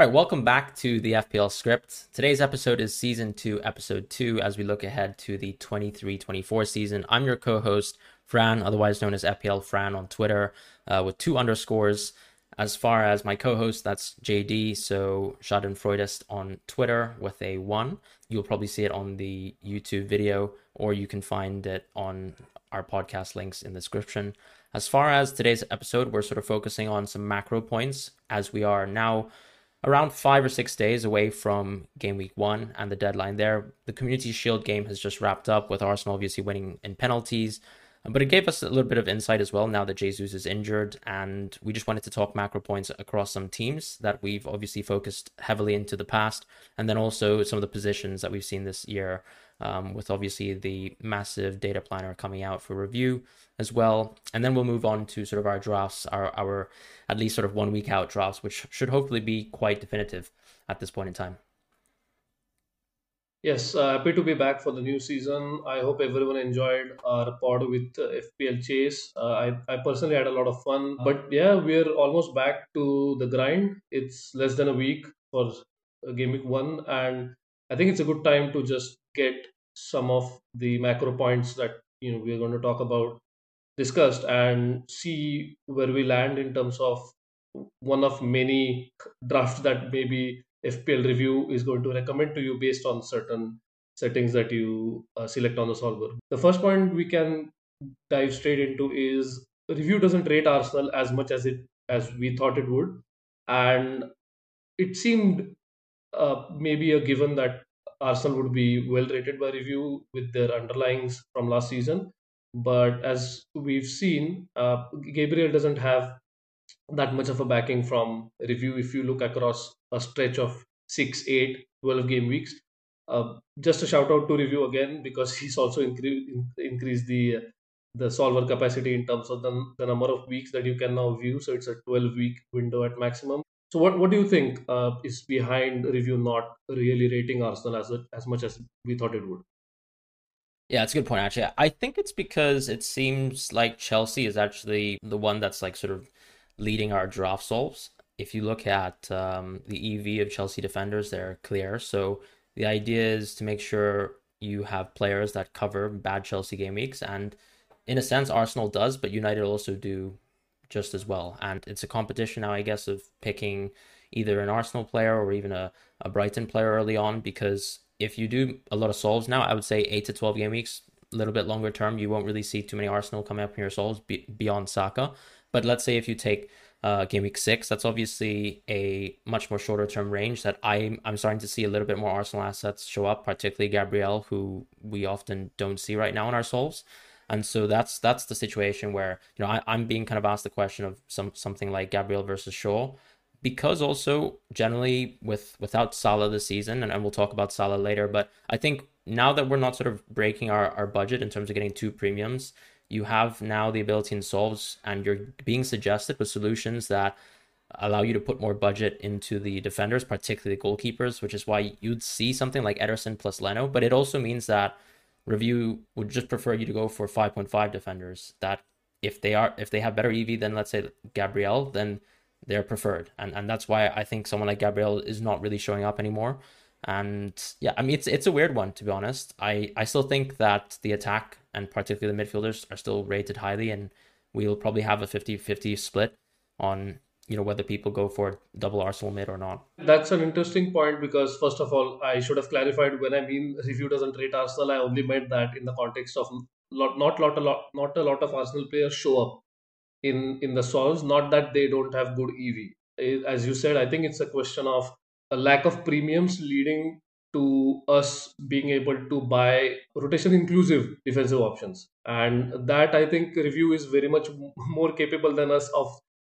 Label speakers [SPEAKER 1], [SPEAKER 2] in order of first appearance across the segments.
[SPEAKER 1] All right, welcome back to the FPL script. Today's episode is season two, episode two, as we look ahead to the 23 24 season. I'm your co host, Fran, otherwise known as FPL Fran on Twitter, uh, with two underscores. As far as my co host, that's JD, so Schadenfreudist on Twitter with a one. You'll probably see it on the YouTube video, or you can find it on our podcast links in the description. As far as today's episode, we're sort of focusing on some macro points as we are now around five or six days away from game week one and the deadline there. The Community Shield game has just wrapped up with Arsenal obviously winning in penalties. But it gave us a little bit of insight as well now that Jesus is injured. And we just wanted to talk macro points across some teams that we've obviously focused heavily into the past. And then also some of the positions that we've seen this year, um, with obviously the massive data planner coming out for review as well. And then we'll move on to sort of our drafts, our, our at least sort of one week out drafts, which should hopefully be quite definitive at this point in time.
[SPEAKER 2] Yes, uh, happy to be back for the new season. I hope everyone enjoyed our pod with uh, FPL Chase. Uh, I, I personally had a lot of fun. But yeah, we're almost back to the grind. It's less than a week for uh, game week one. And I think it's a good time to just get some of the macro points that you know we're going to talk about discussed and see where we land in terms of one of many drafts that maybe FPL review is going to recommend to you based on certain settings that you uh, select on the solver. The first point we can dive straight into is review doesn't rate Arsenal as much as it as we thought it would, and it seemed uh, maybe a given that Arsenal would be well rated by review with their underlyings from last season. But as we've seen, uh, Gabriel doesn't have that much of a backing from review. If you look across a stretch of 6 8 12 game weeks uh, just a shout out to review again because he's also incre- increased the the solver capacity in terms of the, the number of weeks that you can now view. So it's a 12 week window at maximum. So what, what do you think uh, is behind review not really rating arsenal as a, as much as we thought it would
[SPEAKER 1] yeah, it's a good point, actually. I think it's because it seems like Chelsea is actually the one that's like sort of leading our draft solves. If you look at um, the EV of Chelsea defenders, they're clear. So the idea is to make sure you have players that cover bad Chelsea game weeks. And in a sense, Arsenal does, but United also do just as well. And it's a competition now, I guess, of picking either an Arsenal player or even a, a Brighton player early on. Because if you do a lot of solves now, I would say 8 to 12 game weeks, a little bit longer term, you won't really see too many Arsenal coming up in your solves beyond Saka. But let's say if you take uh, game week six, that's obviously a much more shorter term range that I'm I'm starting to see a little bit more Arsenal assets show up, particularly Gabriel, who we often don't see right now in our solves. And so that's that's the situation where you know I, I'm being kind of asked the question of some something like Gabriel versus Shaw, because also generally with without Salah this season, and, and we'll talk about Salah later, but I think now that we're not sort of breaking our, our budget in terms of getting two premiums, you have now the ability in solves and you're being suggested with solutions that allow you to put more budget into the defenders, particularly the goalkeepers, which is why you'd see something like Ederson plus Leno. But it also means that review would just prefer you to go for 5.5 defenders that if they are if they have better EV than let's say Gabriel, then they're preferred. And and that's why I think someone like Gabriel is not really showing up anymore. And yeah, I mean it's it's a weird one to be honest. I I still think that the attack and particularly the midfielders are still rated highly and we'll probably have a 50-50 split on you know whether people go for double Arsenal mid or not.
[SPEAKER 2] That's an interesting point because first of all, I should have clarified when I mean review doesn't rate Arsenal. I only meant that in the context of lot, not lot a lot, not a lot of Arsenal players show up in in the solves. Not that they don't have good EV. As you said, I think it's a question of a lack of premiums leading to us being able to buy rotation inclusive defensive options and that i think review is very much more capable than us of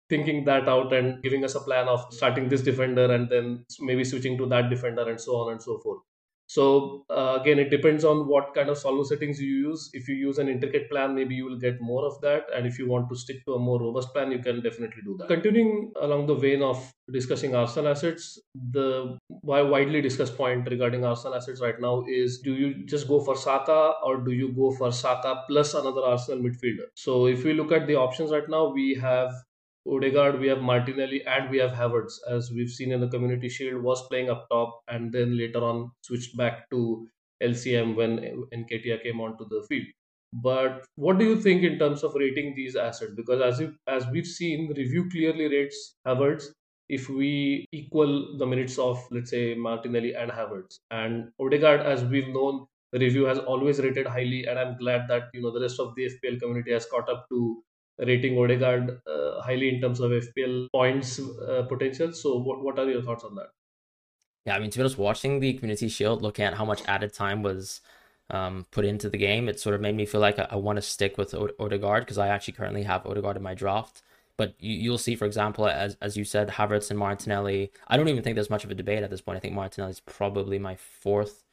[SPEAKER 2] thinking that out and giving us a plan of starting this defender and then maybe switching to that defender and so on and so forth so uh, again, it depends on what kind of solver settings you use. If you use an intricate plan, maybe you will get more of that. And if you want to stick to a more robust plan, you can definitely do that. Continuing along the vein of discussing Arsenal assets, the widely discussed point regarding Arsenal assets right now is do you just go for Saka or do you go for Saka plus another Arsenal midfielder? So if we look at the options right now, we have Odegaard, we have Martinelli, and we have Havertz, as we've seen in the Community Shield, was playing up top and then later on switched back to LCM when Nketiah came onto the field. But what do you think in terms of rating these assets? Because as if, as we've seen, review clearly rates Havertz if we equal the minutes of let's say Martinelli and Havertz and Odegaard, as we've known, the review has always rated highly, and I'm glad that you know the rest of the FPL community has caught up to rating Odegaard uh, highly in terms of FPL points uh, potential. So, what what are your thoughts on that?
[SPEAKER 1] Yeah, I mean, to be honest, watching the Community Shield, looking at how much added time was um, put into the game, it sort of made me feel like I, I want to stick with o- Odegaard because I actually currently have Odegaard in my draft. But you, will see, for example, as as you said, Havertz and Martinelli. I don't even think there's much of a debate at this point. I think Martinelli is probably my fourth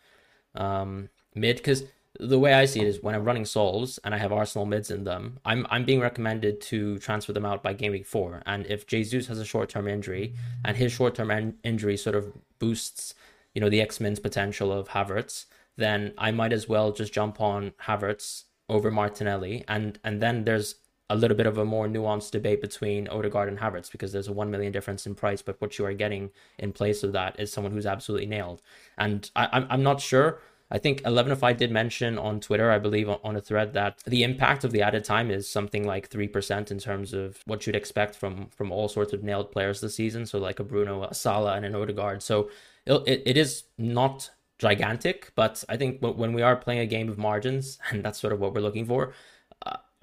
[SPEAKER 1] um, mid because the way I see it is when I'm running solves and I have Arsenal mids in them, I'm I'm being recommended to transfer them out by game week four. And if Jesus has a short term injury and his short term in- injury sort of boosts, you know, the X Mins potential of Havertz, then I might as well just jump on Havertz over Martinelli. And and then there's a little bit of a more nuanced debate between Odegaard and Havertz because there's a 1 million difference in price, but what you are getting in place of that is someone who's absolutely nailed. And I, I'm, I'm not sure I think 11 did mention on Twitter, I believe, on a thread that the impact of the added time is something like 3% in terms of what you'd expect from from all sorts of nailed players this season. So, like a Bruno, a Salah, and an Odegaard. So, it, it is not gigantic, but I think when we are playing a game of margins, and that's sort of what we're looking for,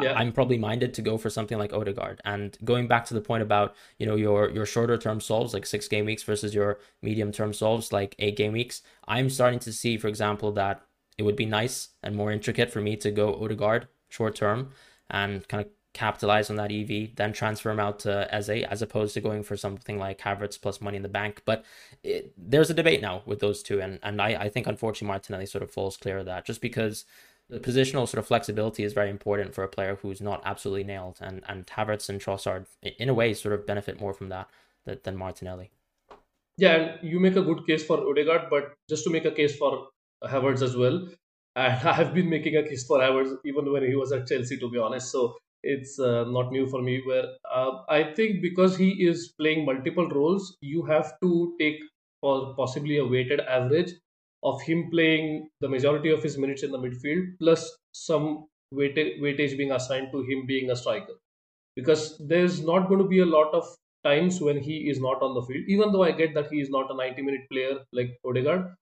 [SPEAKER 1] yeah. I'm probably minded to go for something like Odegaard. And going back to the point about, you know, your your shorter term solves like six game weeks versus your medium term solves like eight game weeks, I'm starting to see, for example, that it would be nice and more intricate for me to go Odegaard short term and kind of capitalize on that EV, then transfer him out to Eze, as opposed to going for something like Havertz plus money in the bank. But it, there's a debate now with those two, and and I, I think unfortunately Martinelli sort of falls clear of that just because the positional sort of flexibility is very important for a player who's not absolutely nailed, and and Havertz and Trossard, in a way, sort of benefit more from that than, than Martinelli.
[SPEAKER 2] Yeah, and you make a good case for Odegaard, but just to make a case for Havertz as well, and I have been making a case for Havertz even when he was at Chelsea, to be honest. So it's uh, not new for me. Where uh, I think because he is playing multiple roles, you have to take for possibly a weighted average of him playing the majority of his minutes in the midfield, plus some weightage, being assigned to him being a striker. Because there's not going to be a lot of times when he is not on the field, even though I get that he is not a 90 minute player like Odegaard.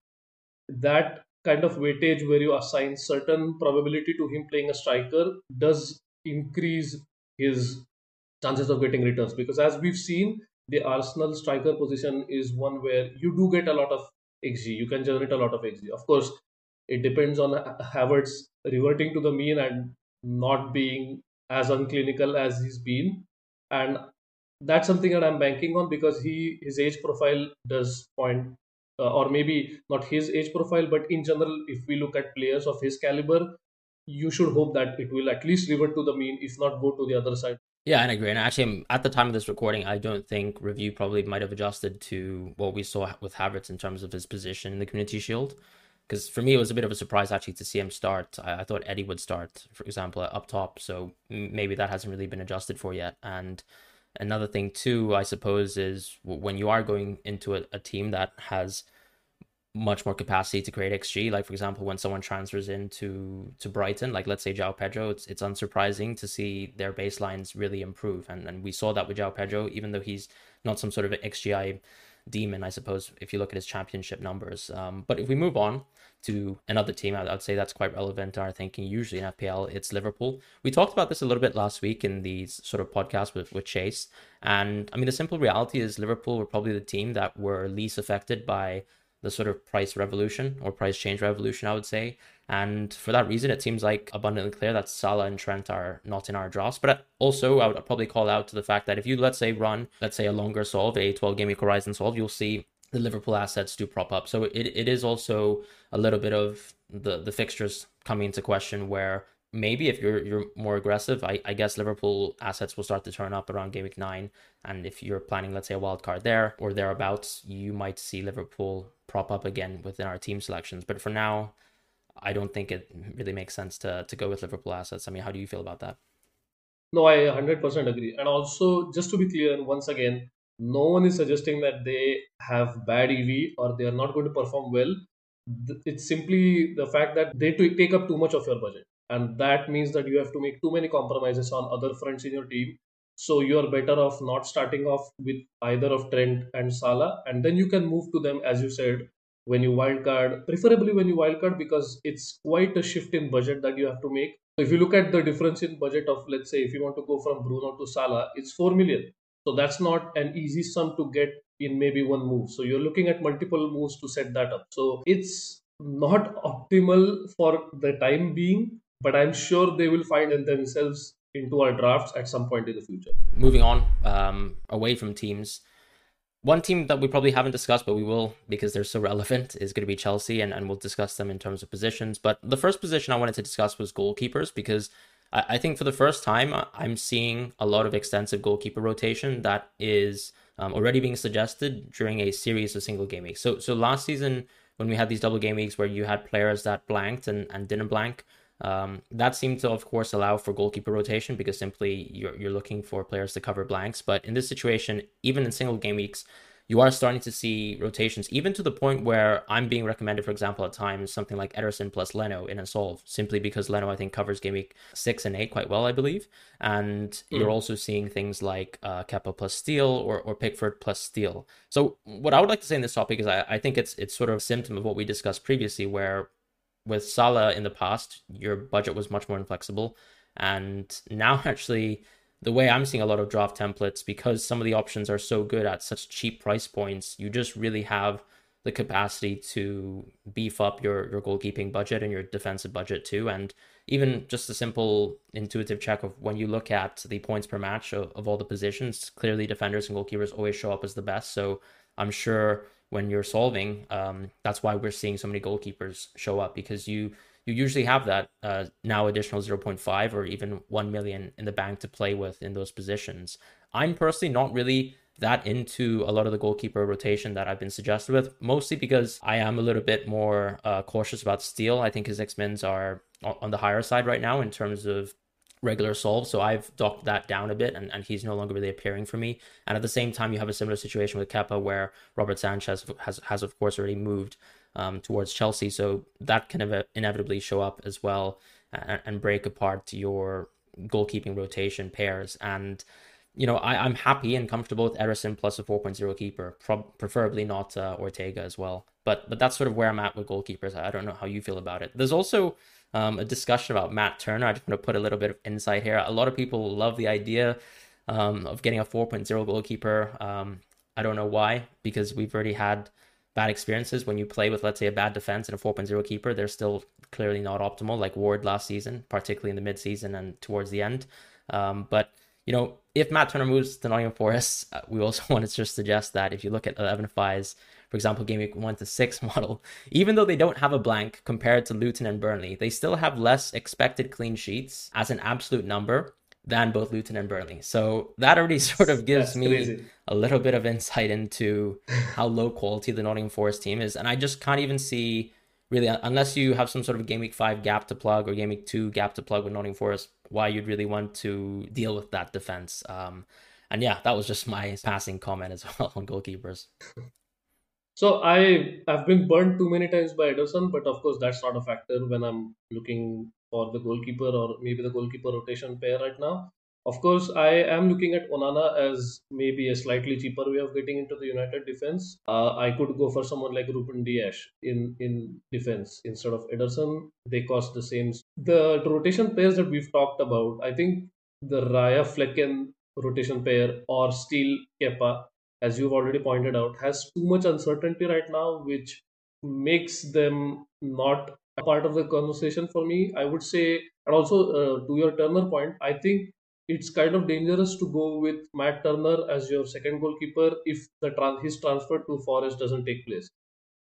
[SPEAKER 2] That kind of weightage where you assign certain probability to him playing a striker does increase his chances of getting returns because as we've seen the arsenal striker position is one where you do get a lot of xg you can generate a lot of xg of course it depends on havertz reverting to the mean and not being as unclinical as he's been. And that's something that i'm banking on because he his age profile does point uh, or maybe not his age profile but in general if we look at players of his caliber you should hope that it will at least revert to the mean if not go to the other side
[SPEAKER 1] yeah, I agree. And actually, um, at the time of this recording, I don't think review probably might have adjusted to what we saw with Havertz in terms of his position in the Community Shield. Because for me, it was a bit of a surprise actually to see him start. I, I thought Eddie would start, for example, up top. So maybe that hasn't really been adjusted for yet. And another thing too, I suppose, is when you are going into a, a team that has much more capacity to create XG. Like for example, when someone transfers into to Brighton, like let's say João Pedro, it's it's unsurprising to see their baselines really improve. And and we saw that with João Pedro, even though he's not some sort of XGI demon, I suppose, if you look at his championship numbers. Um, but if we move on to another team, I, would say that's quite relevant to our thinking. Usually in FPL, it's Liverpool. We talked about this a little bit last week in these sort of podcasts with, with Chase. And I mean, the simple reality is Liverpool were probably the team that were least affected by the sort of price revolution or price change revolution, I would say. And for that reason, it seems like abundantly clear that Salah and Trent are not in our drafts. But also, I would probably call out to the fact that if you, let's say, run, let's say, a longer solve, a 12 game horizon solve, you'll see the Liverpool assets do prop up. So it, it is also a little bit of the, the fixtures coming into question where maybe if you're you're more aggressive, I, I guess Liverpool assets will start to turn up around game week nine. And if you're planning, let's say, a wild card there or thereabouts, you might see Liverpool prop up again within our team selections. But for now, I don't think it really makes sense to to go with Liverpool assets. I mean, how do you feel about that?
[SPEAKER 2] No, I 100% agree. And also, just to be clear, once again, no one is suggesting that they have bad EV or they are not going to perform well. It's simply the fact that they take up too much of your budget. And that means that you have to make too many compromises on other fronts in your team. So you are better off not starting off with either of Trent and Salah. And then you can move to them, as you said, when you wildcard, preferably when you wildcard, because it's quite a shift in budget that you have to make if you look at the difference in budget of, let's say, if you want to go from Bruno to Salah, it's 4 million. So that's not an easy sum to get in maybe one move. So you're looking at multiple moves to set that up. So it's not optimal for the time being, but I'm sure they will find themselves into our drafts at some point in the future.
[SPEAKER 1] Moving on um, away from teams, one team that we probably haven't discussed, but we will because they're so relevant, is going to be Chelsea, and, and we'll discuss them in terms of positions. But the first position I wanted to discuss was goalkeepers because I, I think for the first time, I'm seeing a lot of extensive goalkeeper rotation that is um, already being suggested during a series of single game weeks. So, so last season, when we had these double game weeks where you had players that blanked and, and didn't blank, um, that seemed to, of course, allow for goalkeeper rotation because simply you're, you're looking for players to cover blanks. But in this situation, even in single game weeks, you are starting to see rotations, even to the point where I'm being recommended, for example, at times something like Ederson plus Leno in a solve, simply because Leno, I think, covers game week six and eight quite well, I believe. And mm. you're also seeing things like uh, Kepa plus Steele or, or Pickford plus Steele. So, what I would like to say in this topic is I, I think it's it's sort of a symptom of what we discussed previously, where with Salah in the past, your budget was much more inflexible. And now, actually, the way I'm seeing a lot of draft templates, because some of the options are so good at such cheap price points, you just really have the capacity to beef up your, your goalkeeping budget and your defensive budget too. And even just a simple intuitive check of when you look at the points per match of, of all the positions, clearly defenders and goalkeepers always show up as the best. So I'm sure when you're solving. Um, that's why we're seeing so many goalkeepers show up because you you usually have that uh, now additional 0.5 or even 1 million in the bank to play with in those positions. I'm personally not really that into a lot of the goalkeeper rotation that I've been suggested with, mostly because I am a little bit more uh, cautious about Steele. I think his X-Mins are on the higher side right now in terms of regular solve. So I've docked that down a bit and, and he's no longer really appearing for me. And at the same time, you have a similar situation with Kepa where Robert Sanchez has, has of course, already moved um, towards Chelsea. So that can ev- inevitably show up as well and, and break apart your goalkeeping rotation pairs. And, you know, I, I'm happy and comfortable with Ederson plus a 4.0 keeper, pro- preferably not uh, Ortega as well. But but that's sort of where I'm at with goalkeepers. I don't know how you feel about it. There's also um, a discussion about Matt Turner. I just want to put a little bit of insight here. A lot of people love the idea um, of getting a 4.0 goalkeeper. Um, I don't know why, because we've already had bad experiences when you play with, let's say, a bad defense and a 4.0 keeper. They're still clearly not optimal, like Ward last season, particularly in the midseason and towards the end. Um, but you know, if Matt Turner moves to Nottingham Forest, uh, we also want to just suggest that if you look at 11 FI's for example, game week one to six model, even though they don't have a blank compared to Luton and Burnley, they still have less expected clean sheets as an absolute number than both Luton and Burnley. So that already sort of gives That's me crazy. a little bit of insight into how low quality the Nottingham Forest team is. And I just can't even see really, unless you have some sort of game week five gap to plug or game week two gap to plug with Nottingham Forest, why you'd really want to deal with that defense. Um, and yeah, that was just my passing comment as well on goalkeepers.
[SPEAKER 2] So I have been burned too many times by Ederson, but of course that's not a factor when I'm looking for the goalkeeper or maybe the goalkeeper rotation pair right now. Of course, I am looking at Onana as maybe a slightly cheaper way of getting into the United defense. Uh, I could go for someone like Ruben Dias in in defense instead of Ederson. They cost the same. The rotation pairs that we've talked about, I think the Raya Flecken rotation pair or Steele Kepa as you've already pointed out, has too much uncertainty right now, which makes them not a part of the conversation for me. I would say, and also uh, to your Turner point, I think it's kind of dangerous to go with Matt Turner as your second goalkeeper if the trans- his transfer to Forest doesn't take place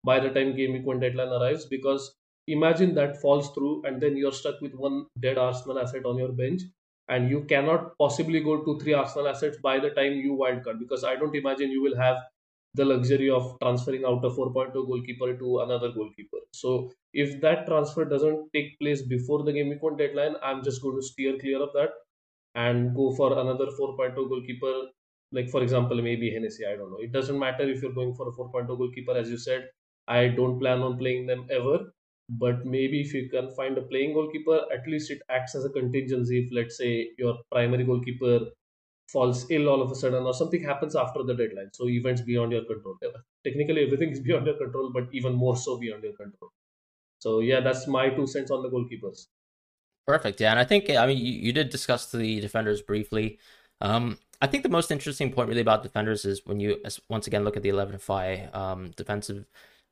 [SPEAKER 2] by the time game week one deadline arrives. Because imagine that falls through, and then you're stuck with one dead Arsenal asset on your bench and you cannot possibly go to three Arsenal assets by the time you wildcard because I don't imagine you will have the luxury of transferring out a 4.2 goalkeeper to another goalkeeper. So if that transfer doesn't take place before the game week one deadline, I'm just going to steer clear of that. and go for another 4.0 goalkeeper, like for example, maybe Hennessy. I don't know. It doesn't matter if you're going for a 4.0 goalkeeper, as you said. I don't plan on playing them ever. But maybe if you can find a playing goalkeeper, at least it acts as a contingency. If let's say your primary goalkeeper falls ill all of a sudden or something happens after the deadline. So events beyond your control. Technically, everything is beyond your control, but even more so beyond your control. So yeah, that's my two cents on the goalkeepers.
[SPEAKER 1] Perfect. Yeah, and I think I mean you, you did discuss the defenders briefly. Um, I think the most interesting point really about defenders is when you once again look at the 11 FI um, defensive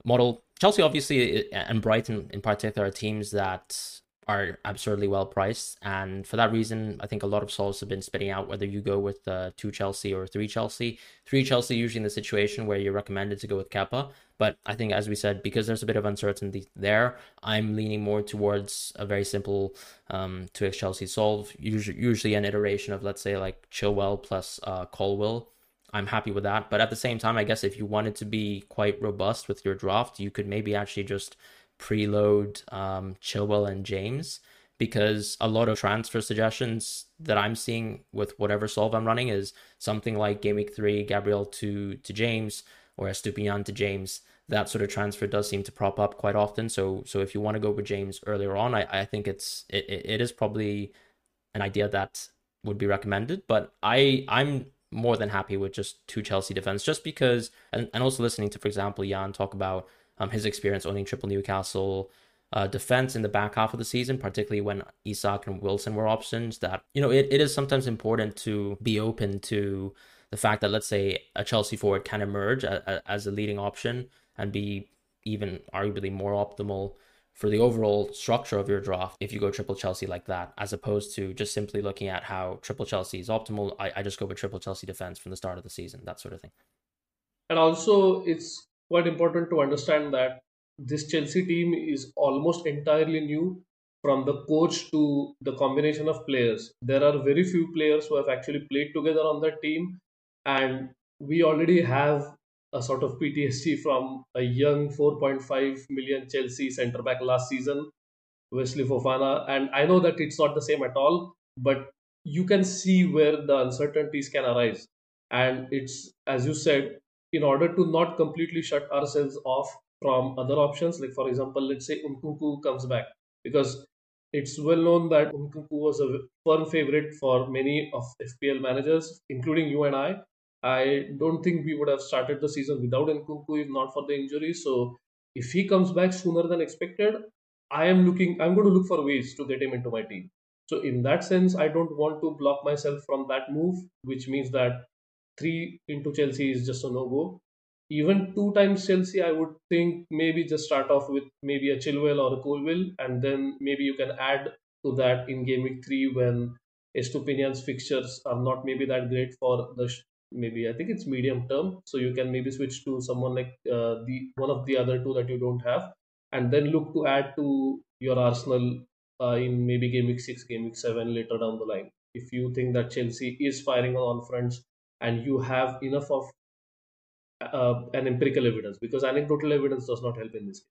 [SPEAKER 1] model. Chelsea obviously and Brighton in particular are teams that are absurdly well priced. And for that reason, I think a lot of solves have been spitting out whether you go with uh, two Chelsea or three Chelsea. Three Chelsea usually in the situation where you're recommended to go with Kepa. But I think, as we said, because there's a bit of uncertainty there, I'm leaning more towards a very simple um, 2x Chelsea solve, usually, usually an iteration of, let's say, like Chilwell plus uh, Colwill. I'm happy with that. But at the same time, I guess if you wanted to be quite robust with your draft, you could maybe actually just preload um, Chilwell and James because a lot of transfer suggestions that I'm seeing with whatever solve I'm running is something like game week three, Gabriel to to James or Estupiñán to James. That sort of transfer does seem to prop up quite often. So so if you want to go with James earlier on, I, I think it's it, it is probably an idea that would be recommended. But I I'm more than happy with just two Chelsea defense just because and, and also listening to for example Jan talk about um, his experience owning triple Newcastle uh, defense in the back half of the season, particularly when Isak and Wilson were options. That you know, it, it is sometimes important to be open to the fact that let's say a Chelsea forward can emerge a, a, as a leading option and be even arguably more optimal for the overall structure of your draft if you go triple Chelsea like that, as opposed to just simply looking at how triple Chelsea is optimal. I, I just go with triple Chelsea defense from the start of the season, that sort of thing.
[SPEAKER 2] And also, it's quite important to understand that this Chelsea team is almost entirely new from the coach to the combination of players. There are very few players who have actually played together on that team, and we already have a sort of PTSD from a young 4.5 million Chelsea centre back last season, Wesley Fofana. And I know that it's not the same at all, but you can see where the uncertainties can arise. And it's, as you said, in order to not completely shut ourselves off from other options, like for example, let's say Nkunku comes back, because it's well known that Nkunku was a firm favorite for many of FPL managers, including you and I. I don't think we would have started the season without Nkunku if not for the injury. So if he comes back sooner than expected, I am looking. I'm going to look for ways to get him into my team. So in that sense, I don't want to block myself from that move, which means that three into Chelsea is just a no go. Even two times Chelsea, I would think maybe just start off with maybe a Chilwell or a Colwill, and then maybe you can add to that in game week three when Estupiñán's fixtures are not maybe that great for the maybe I think it's medium term, so you can maybe switch to someone like uh, the one of the other two that you don't have, and then look to add to your arsenal uh, in maybe game week six, game week seven later down the line. If you think that Chelsea is firing on all fronts and you have enough of uh, an empirical evidence because anecdotal evidence does not help in this.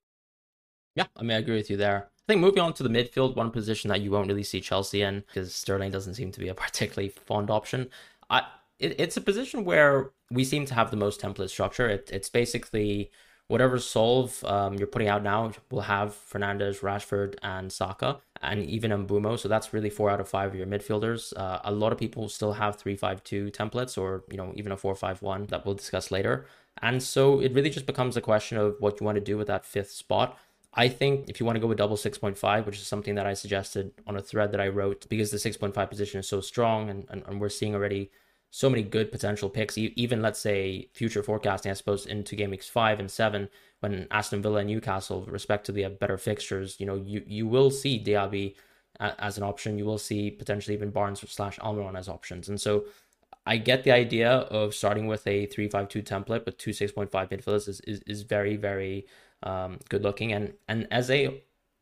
[SPEAKER 1] Yeah, I mean, I agree with you there. I think moving on to the midfield, one position that you won't really see Chelsea in because Sterling doesn't seem to be a particularly fond option. I, it, it's a position where we seem to have the most template structure. It, it's basically whatever solve um, you're putting out now will have Fernandes, Rashford, and Saka, and even Mbeumo. So that's really four out of five of your midfielders. Uh, a lot of people still have three five two templates, or you know even a four five one that we'll discuss later. And so it really just becomes a question of what you want to do with that fifth spot. I think if you want to go with double 6.5, which is something that I suggested on a thread that I wrote, because the 6.5 position is so strong and, and, and we're seeing already so many good potential picks. Even let's say future forecasting, I suppose, into game weeks five and seven, when Aston Villa and Newcastle respectively have better fixtures, you know, you you will see Diaby as an option. You will see potentially even Barnes slash Almiron as options. And so I get the idea of starting with a three five two template with two six point five midfielders is, is, is very very um, good looking and and Eze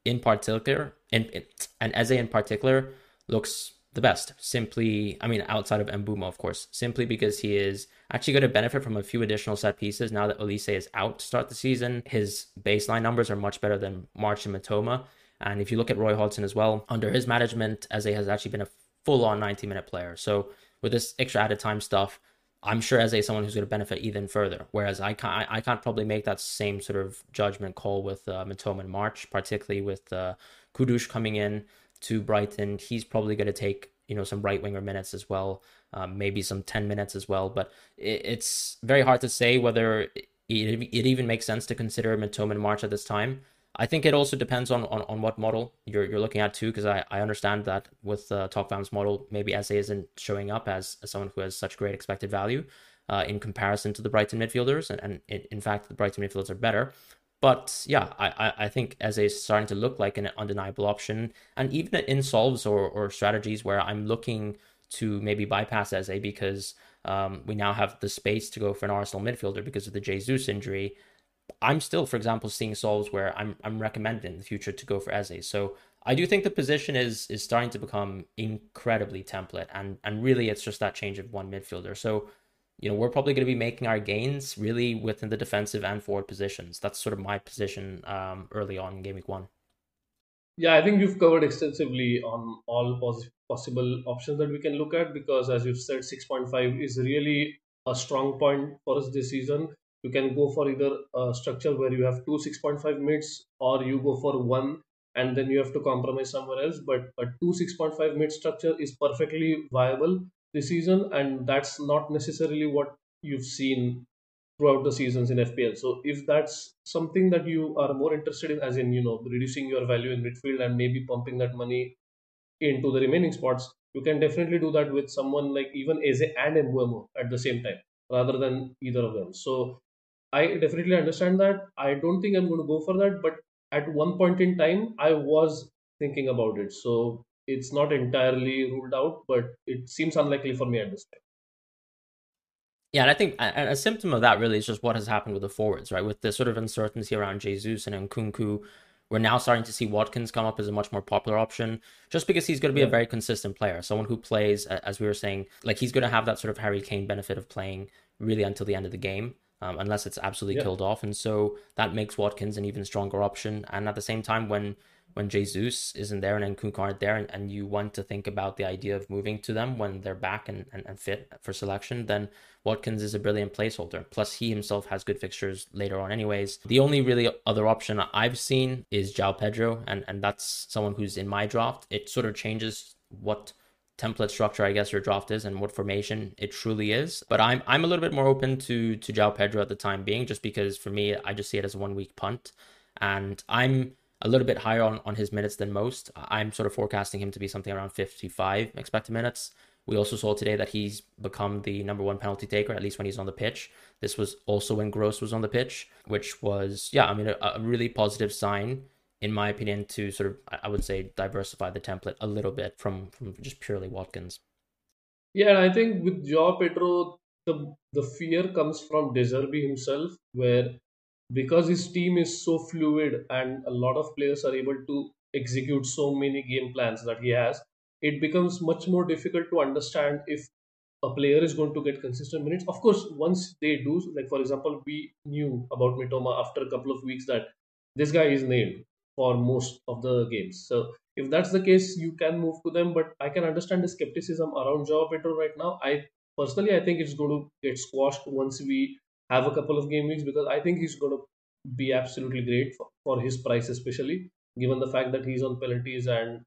[SPEAKER 1] in particular and and Eze in particular looks the best. Simply, I mean, outside of Mbeumo, of course, simply because he is actually going to benefit from a few additional set pieces now that Olise is out to start the season. His baseline numbers are much better than March and Mitoma. And if you look at Roy Hodgson as well, under his management, Eze has actually been a full on 90 minute player. So with this extra added time stuff, I'm sure Eze is someone who's going to benefit even further. Whereas I can't, I can't probably make that same sort of judgment call with uh, Mitoma in March, particularly with uh, Kudus coming in to Brighton. He's probably going to take you know some right winger minutes as well, um, maybe some 10 minutes as well. But it, it's very hard to say whether it, it even makes sense to consider Mitoma in March at this time. I think it also depends on, on, on what model you're, you're looking at too, because I, I understand that with the uh, Top Fam's model, maybe Eze isn't showing up as, as someone who has such great expected value uh, in comparison to the Brighton midfielders. And, and in fact, the Brighton midfielders are better. But yeah, I, I think Eze is starting to look like an undeniable option. And even in solves or, or strategies where I'm looking to maybe bypass Eze because um, we now have the space to go for an Arsenal midfielder because of the Jesus injury. I'm still, for example, seeing solves where I'm I'm recommending in the future to go for Eze. So I do think the position is is starting to become incredibly template, and and really it's just that change of one midfielder. So you know we're probably going to be making our gains really within the defensive and forward positions. That's sort of my position um, early on in game week one.
[SPEAKER 2] Yeah, I think you've covered extensively on all pos- possible options that we can look at because, as you've said, 6.5 is really a strong point for us this season you can go for either a structure where you have two 6.5 mids or you go for one and then you have to compromise somewhere else but a two 6.5 mid structure is perfectly viable this season and that's not necessarily what you've seen throughout the seasons in FPL. So if that's something that you are more interested in, as in you know reducing your value in midfield and maybe pumping that money into the remaining spots, you can definitely do that with someone like even Eze and Mbeumo at the same time, rather than either of them. So I definitely understand that. I don't think I'm going to go for that, but at one point in time, I was thinking about it. So it's not entirely ruled out, but it seems unlikely for me at this time.
[SPEAKER 1] Yeah, and I think a, a symptom of that really is just what has happened with the forwards, right? With the sort of uncertainty around Jesus and Nkunku, we're now starting to see Watkins come up as a much more popular option, just because he's going to be yeah. a very consistent player, someone who plays, as we were saying, like he's going to have that sort of Harry Kane benefit of playing really until the end of the game um, unless it's absolutely killed off. And so that makes Watkins an even stronger option. And at the same time, when when Jesus isn't there and Nkunku aren't there, and, and you want to think about the idea of moving to them when they're back and, and, and fit for selection, then Watkins is a brilliant placeholder. Plus, he himself has good fixtures later on, anyways. The only really other option I've seen is João Pedro, and, and that's someone who's in my draft. It sort of changes what template structure, I guess, your draft is and what formation it truly is. But I'm I'm a little bit more open to to João Pedro at the time being, just because for me, I just see it as a one week punt, and I'm a little bit higher on, on his minutes than most. I'm sort of forecasting him to be something around 55 expected minutes. We also saw today that he's become the number one penalty taker, at least when he's on the pitch. This was also when Gross was on the pitch, which was, yeah, I mean, a, a really positive sign in my opinion, to sort of I would say diversify the template a little bit from from just purely Watkins.
[SPEAKER 2] Yeah, and I think with João Pedro, the the fear comes from De Zerbi himself, where because his team is so fluid and a lot of players are able to execute so many game plans that he has, it becomes much more difficult to understand if a player is going to get consistent minutes. Of course, once they do, like for example, we knew about Mitoma after a couple of weeks that this guy is nailed for most of the games. So if that's the case, you can move to them. But I can understand the skepticism around João Pedro right now. I personally, I think it's going to get squashed once we have a couple of game weeks because I think he's going to be absolutely great for, for his price, especially given the fact that he's on penalties and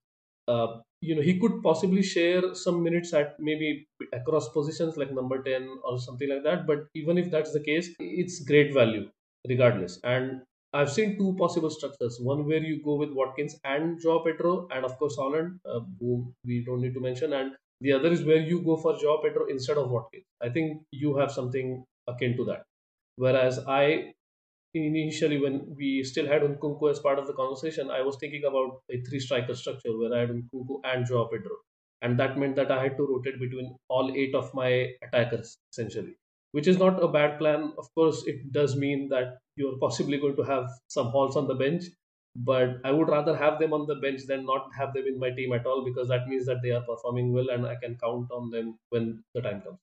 [SPEAKER 2] uh, you know he could possibly share some minutes at maybe across positions like number 10 or something like that but even if that's the case it's great value regardless and I've seen two possible structures. One where you go with Watkins and João Pedro, and of course Haaland, uh, who we don't need to mention, and the other is where you go for João Pedro instead of Watkins. I think you have something akin to that. Whereas I initially, when we still had Nkunku as part of the conversation, I was thinking about a three striker structure where I had Nkunku and João Pedro, and that meant that I had to rotate between all eight of my attackers essentially which is not a bad plan. Of course, it does mean that you're possibly going to have some halls on the bench, but I would rather have them on the bench than not have them in my team at all because that means that they are performing well and I can count on them when the time comes.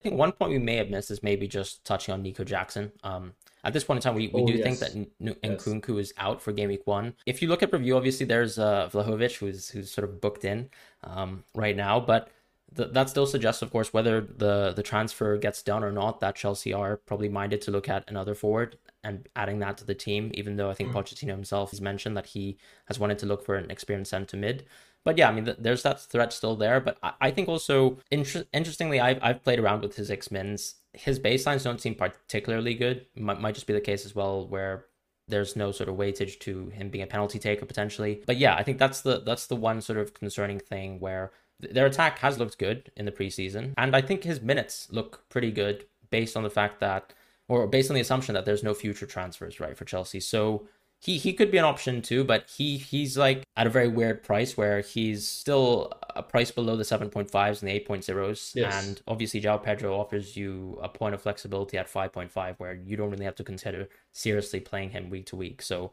[SPEAKER 1] I think one point we may have missed is maybe just touching on Nico Jackson. Um, At this point in time, we, we
[SPEAKER 2] Oh,
[SPEAKER 1] do
[SPEAKER 2] yes.
[SPEAKER 1] think that N-
[SPEAKER 2] Yes.
[SPEAKER 1] Nkunku is out for game week one. If you look at review, obviously there's uh, Vlahovic who's who's sort of booked in um, right now, but th- that still suggests, of course, whether the the transfer gets done or not, that Chelsea are probably minded to look at another forward and adding that to the team. Even though I think Pochettino himself has mentioned that he has wanted to look for an experienced centre mid. But yeah, I mean, th- there's that threat still there. But I, I think also, inter- interestingly, I've, I've played around with his X Mins. His baselines don't seem particularly good. Might, might just be the case as well where there's no sort of weightage to him being a penalty taker potentially. But yeah, I think that's the that's the one sort of concerning thing where th- their attack has looked good in the preseason, and I think his minutes look pretty good based on the fact that, or based on the assumption that there's no future transfers right for Chelsea. So he he could be an option too, but he he's like at a very weird price where he's still a price below the 7.5s and the 8.0s.
[SPEAKER 2] Yes.
[SPEAKER 1] And obviously João Pedro offers you a point of flexibility at 5.5 where you don't really have to consider seriously playing him week to week. So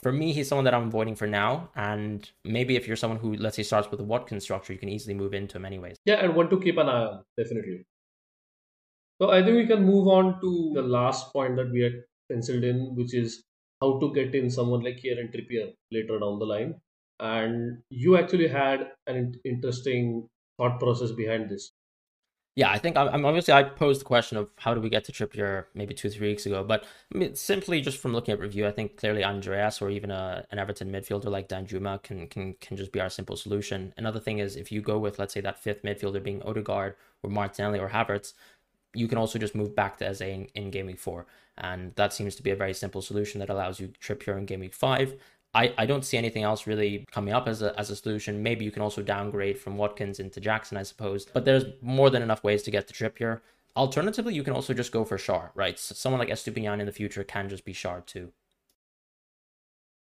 [SPEAKER 1] for me, he's someone that I'm avoiding for now. And maybe if you're someone who, let's say, starts with a Watkins structure, you can easily move into him anyways.
[SPEAKER 2] Yeah, and one to keep an eye on, definitely. So I think we can move on to the last point that we had penciled in, which is how to get in someone like Kieran Trippier later down the line. And you actually had an interesting thought process behind this.
[SPEAKER 1] Yeah, I think I'm, obviously I posed the question of how do we get to Trippier maybe two three weeks ago, but I mean simply just from looking at review, I think clearly Andreas or even a, an Everton midfielder like Danjuma can can can just be our simple solution. Another thing is if you go with let's say that fifth midfielder being Odegaard or Martinelli or Havertz, you can also just move back to Eze in, in game week four, and that seems to be a very simple solution that allows you Trippier in game week five. I, I don't see anything else really coming up as a, as a solution. Maybe you can also downgrade from Watkins into Jackson, I suppose. But there's more than enough ways to get to here. Alternatively, you can also just go for Shar, right? So someone like Estupiñán in the future can just be Shar too.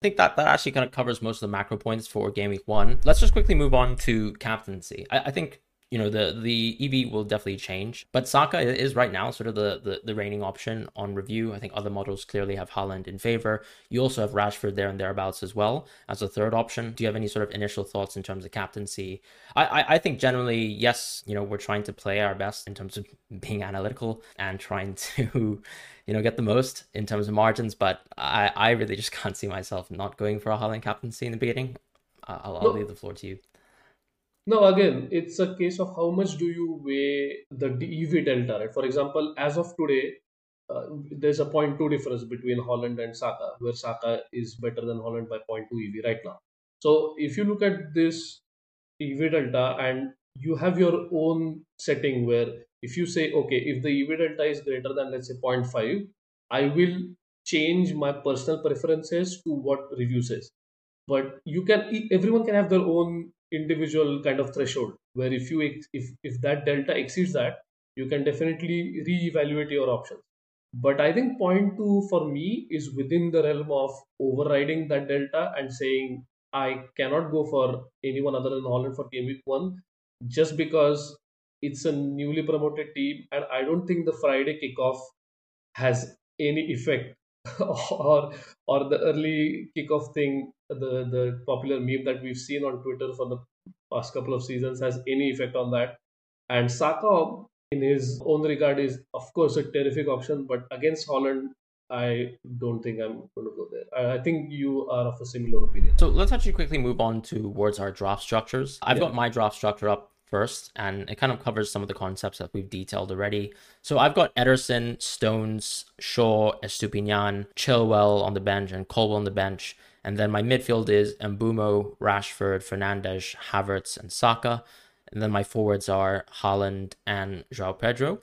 [SPEAKER 1] I think that, that actually kind of covers most of the macro points for game week one. Let's just quickly move on to captaincy. I, I think you know the the EV will definitely change, but Saka is right now sort of the, the the reigning option on review. I think other models clearly have Haaland in favor. You also have Rashford there and thereabouts as well as a third option. Do you have any sort of initial thoughts in terms of captaincy? I, I I think generally yes. You know we're trying to play our best in terms of being analytical and trying to you know get the most in terms of margins, but I I really just can't see myself not going for a Haaland captaincy in the beginning. I'll, I'll
[SPEAKER 2] No.
[SPEAKER 1] leave the floor to you.
[SPEAKER 2] No, again, it's a case of how much do you weigh the EV delta, right? For example, as of today, uh, there's a 0.2 difference between Haaland and Saka, where Saka is better than Haaland by 0.2 EV right now. So if you look at this EV delta and you have your own setting where if you say, okay, if the EV delta is greater than let's say 0.5, I will change my personal preferences to what review says. But you can, everyone can have their own individual kind of threshold where if you if if that delta exceeds that, you can definitely reevaluate your options. But I think point two for me is within the realm of overriding that delta and saying I cannot go for anyone other than Haaland for game week one just because it's a newly promoted team and I don't think the Friday kickoff has any effect or or the early kickoff thing the the popular meme that we've seen on Twitter for the past couple of seasons has any effect on that and Saka in his own regard is of course a terrific option but against Haaland I don't think I'm going to go there. I, think you are of a similar opinion.
[SPEAKER 1] So let's actually quickly move on towards our draft structures. I've
[SPEAKER 2] Yeah.
[SPEAKER 1] got my draft structure up first, and it kind of covers some of the concepts that we've detailed already. So I've got Ederson, Stones, Shaw, Estupiñán, Chilwell on the bench, and Colwill on the bench. And then my midfield is Mbeumo, Rashford, Fernandes, Havertz, and Saka. And then my forwards are Haaland and Joao Pedro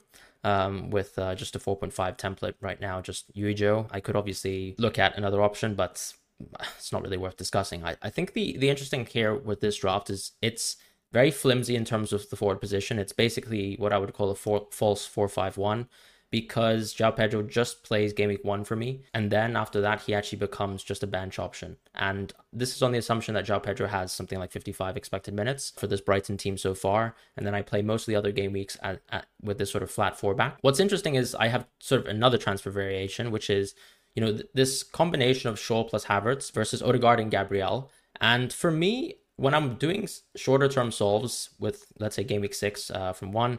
[SPEAKER 1] um, with uh, just a 4.5 template right now, just Yuijo. I could obviously look at another option, but it's not really worth discussing. I, I think the, the interesting here with this draft is it's very flimsy in terms of the forward position. It's basically what I would call a false 4-5-1 because Joao Pedro just plays game week one for me. And then after that, he actually becomes just a bench option. And this is on the assumption that Joao Pedro has something like 55 expected minutes for this Brighton team so far. And then I play most of the other game weeks at, at, with this sort of flat four back. What's interesting is I have sort of another transfer variation, which is, you know, th- this combination of Shaw plus Havertz versus Odegaard and Gabriel. And for me, when I'm doing shorter term solves with, let's say, game week six uh, from one,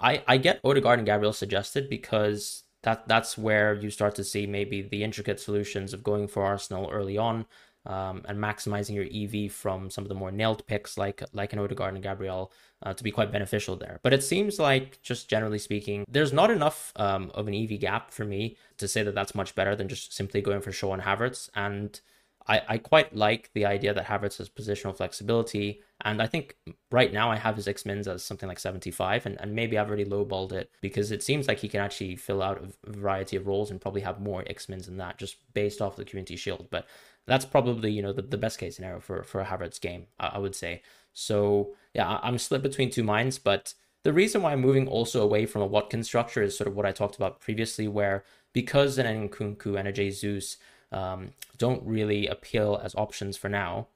[SPEAKER 1] I, I get Odegaard and Gabriel suggested because that that's where you start to see maybe the intricate solutions of going for Arsenal early on um, and maximizing your EV from some of the more nailed picks like like an Odegaard and Gabriel uh, to be quite beneficial there. But it seems like, just generally speaking, there's not enough um, of an EV gap for me to say that that's much better than just simply going for Shaw and Havertz. And I, I quite like the idea that Havertz has positional flexibility. And I think right now I have his X-Mins as something like 75, and, and maybe I've already lowballed it because it seems like he can actually fill out a variety of roles and probably have more X-Mins than that just based off the Community Shield. But that's probably you know the, the best case scenario for for a Havertz game, I, I would say. So yeah, I'm split between two minds, but the reason why I'm moving also away from a Watkins structure is sort of what I talked about previously, where because an Nkunku and a Jesus um, don't really appeal as options for now,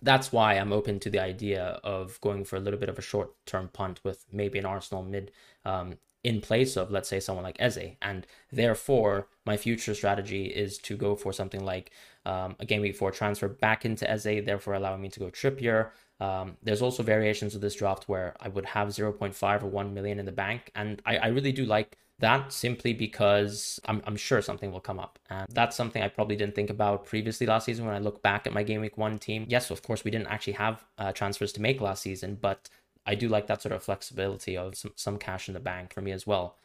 [SPEAKER 1] that's why I'm open to the idea of going for a little bit of a short term punt with maybe an Arsenal mid um, in place of, let's say, someone like Eze. And therefore, my future strategy is to go for something like um, a game week four transfer back into Eze, therefore allowing me to go Trippier. Um, there's also variations of this draft where I would have 0.5 or 1 million in the bank. And I, I really do like that simply because I'm, I'm sure something will come up. And that's something I probably didn't think about previously last season when I look back at my game week one team. Yes, of course, we didn't actually have uh, transfers to make last season, but I do like that sort of flexibility of some, some cash in the bank for me as well.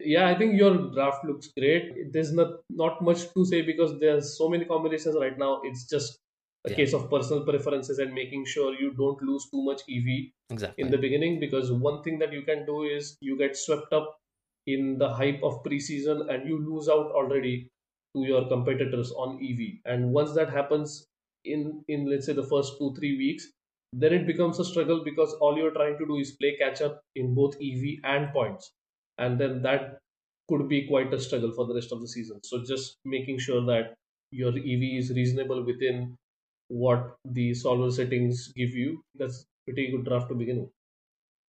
[SPEAKER 2] Yeah, I think your draft looks great. There's not not much to say because there's so many combinations right now. It's just a yeah. case of personal preferences and making sure you don't lose too much EV
[SPEAKER 1] exactly.
[SPEAKER 2] in the beginning because one thing that you can do is you get swept up in the hype of preseason and you lose out already to your competitors on EV. And once that happens in in let's say the first two three weeks, then it becomes a struggle because all you're trying to do is play catch up in both EV and points and then that could be quite a struggle for the rest of the season. So just making sure that your EV is reasonable within what the solver settings give you. That's pretty good draft to begin with.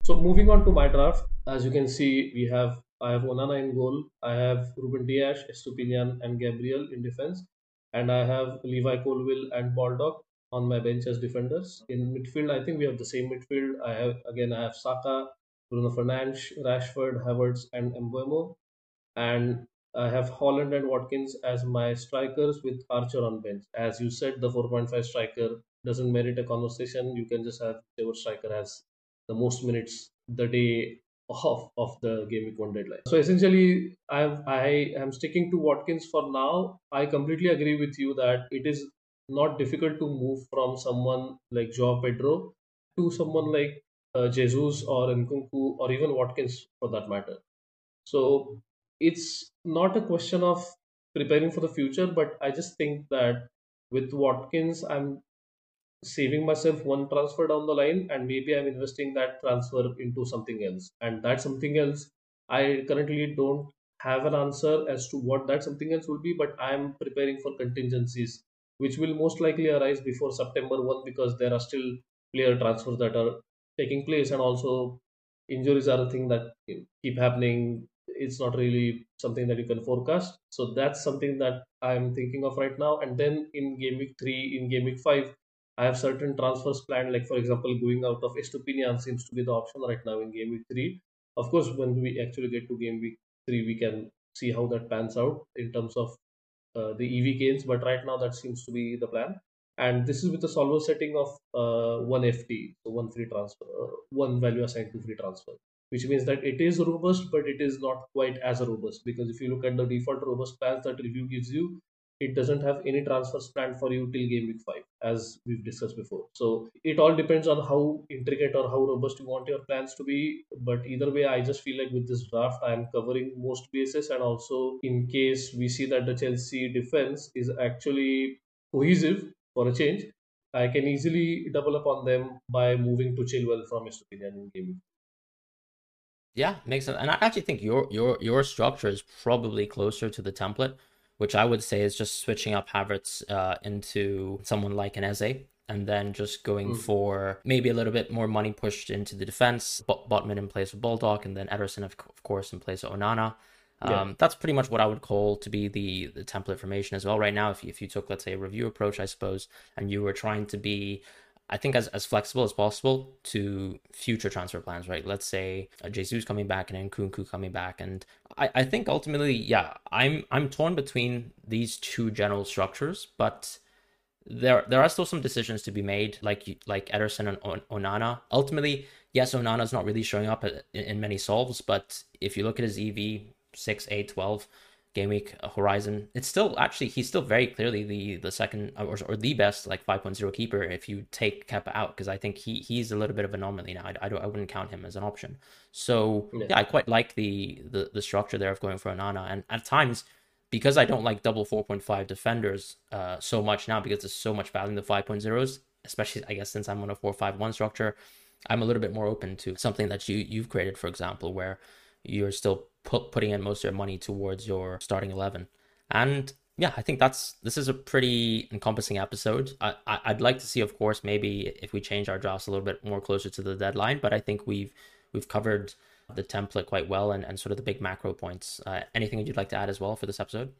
[SPEAKER 2] So moving on to my draft, as you can see, we have I have Onana in goal, I have Ruben Dias, Estupiñán, and Gabriel in defense, and I have Levi Colwill and Baldock on my bench as defenders. In midfield, I think we have the same midfield. I have again I have Saka, Bruno Fernandes, Rashford, Havertz, and Mbeumo. And I have Haaland and Watkins as my strikers with Archer on bench. As you said, the 4.5 striker doesn't merit a conversation. You can just have whichever striker has the most minutes the day of, of the game week one deadline. So essentially, I I am sticking to Watkins for now. I completely agree with you that it is not difficult to move from someone like João Pedro to someone like uh, Jesus or Nkunku or even Watkins for that matter. So it's not a question of preparing for the future, but I just think that with Watkins, I'm saving myself one transfer down the line and maybe I'm investing that transfer into something else. And that something else, I currently don't have an answer as to what that something else will be, but I'm preparing for contingencies, which will most likely arise before September 1 because there are still player transfers that are taking place and also injuries are a thing that keep happening. It's not really something that you can forecast. So that's something that i'm thinking of right now. And then in game week 3 in game week 5 i have certain transfers planned like for example going out of Estupiñán seems to be the option right now in game week 3 of course when we actually get to game week 3 we can see how that pans out in terms of uh, the ev gains but right now that seems to be the plan. And this is with the solver setting of uh, one FT, so one free transfer, uh, one value assigned to free transfer, which means that it is robust, but it is not quite as robust because if you look at the default robust plans that review gives you, it doesn't have any transfers planned for you till game week five, as we've discussed before. So it all depends on how intricate or how robust you want your plans to be. But either way, I just feel like with this draft, I'm covering most bases, and also in case we see that the Chelsea defense is actually cohesive for a change, I can easily double up on them by moving to Chilwell from Estupiñán in gaming.
[SPEAKER 1] Yeah, makes sense. And I actually think your your your structure is probably closer to the template, which I would say is just switching up Havertz uh, into someone like an Eze, and then just going mm. for maybe a little bit more money pushed into the defense. Botman in place of Baldock, and then Ederson, of, of course, in place of Onana. Yeah. Um, that's pretty much what I would call to be the, the template formation as well. Right now, if you, if you took, let's say, a review approach, I suppose, and you were trying to be I think as, as flexible as possible to future transfer plans, right? Let's say uh, Jesus coming back and Nkunku coming back, and I, I think ultimately, yeah, I'm I'm torn between these two general structures, but there there are still some decisions to be made, like like Ederson and Onana. Ultimately, yes, Onana's not really showing up in, in many solves, but if you look at his EV six, eight, 12, game week horizon it's still actually he's still very clearly the the second or, or the best like 5.0 keeper if you take Kepa out because I think he he's a little bit of an anomaly now I, I, don't I wouldn't count him as an option so yeah. yeah. I quite like the, the the structure there of going for Onana and at times because I don't like double 4.5 defenders uh so much now because there's so much value in the 5.0s especially I guess since I'm on a 4-5-1 structure I'm a little bit more open to something that you you've created for example where you're still put, putting in most of your money towards your starting 11 and yeah i think that's this is a pretty encompassing episode. I, I would like to see of course maybe if we change our drafts a little bit more closer to the deadline but i think we've we've covered the template quite well and, and sort of the big macro points. Uh, anything you'd like to add as well for this episode?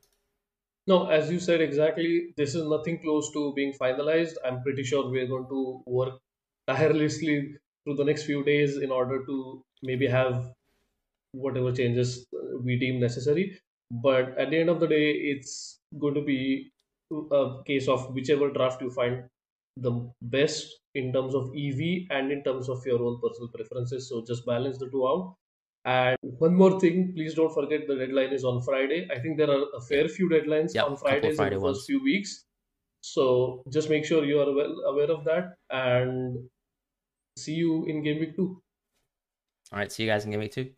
[SPEAKER 2] No as you said exactly this is nothing close to being finalized. I'm pretty sure we're going to work tirelessly through the next few days in order to maybe have whatever changes uh, we deem necessary. But at the end of the day, it's going to be uh, a case of whichever draft you find the best in terms of EV and in terms of your own personal preferences. So just balance the two out. And one more thing, please don't forget the deadline is on Friday. I think there are a fair few deadlines yep, on Fridays Friday in the first few weeks. So just make sure you are well aware of that and see you in game week two.
[SPEAKER 1] All right, see you guys in game week two.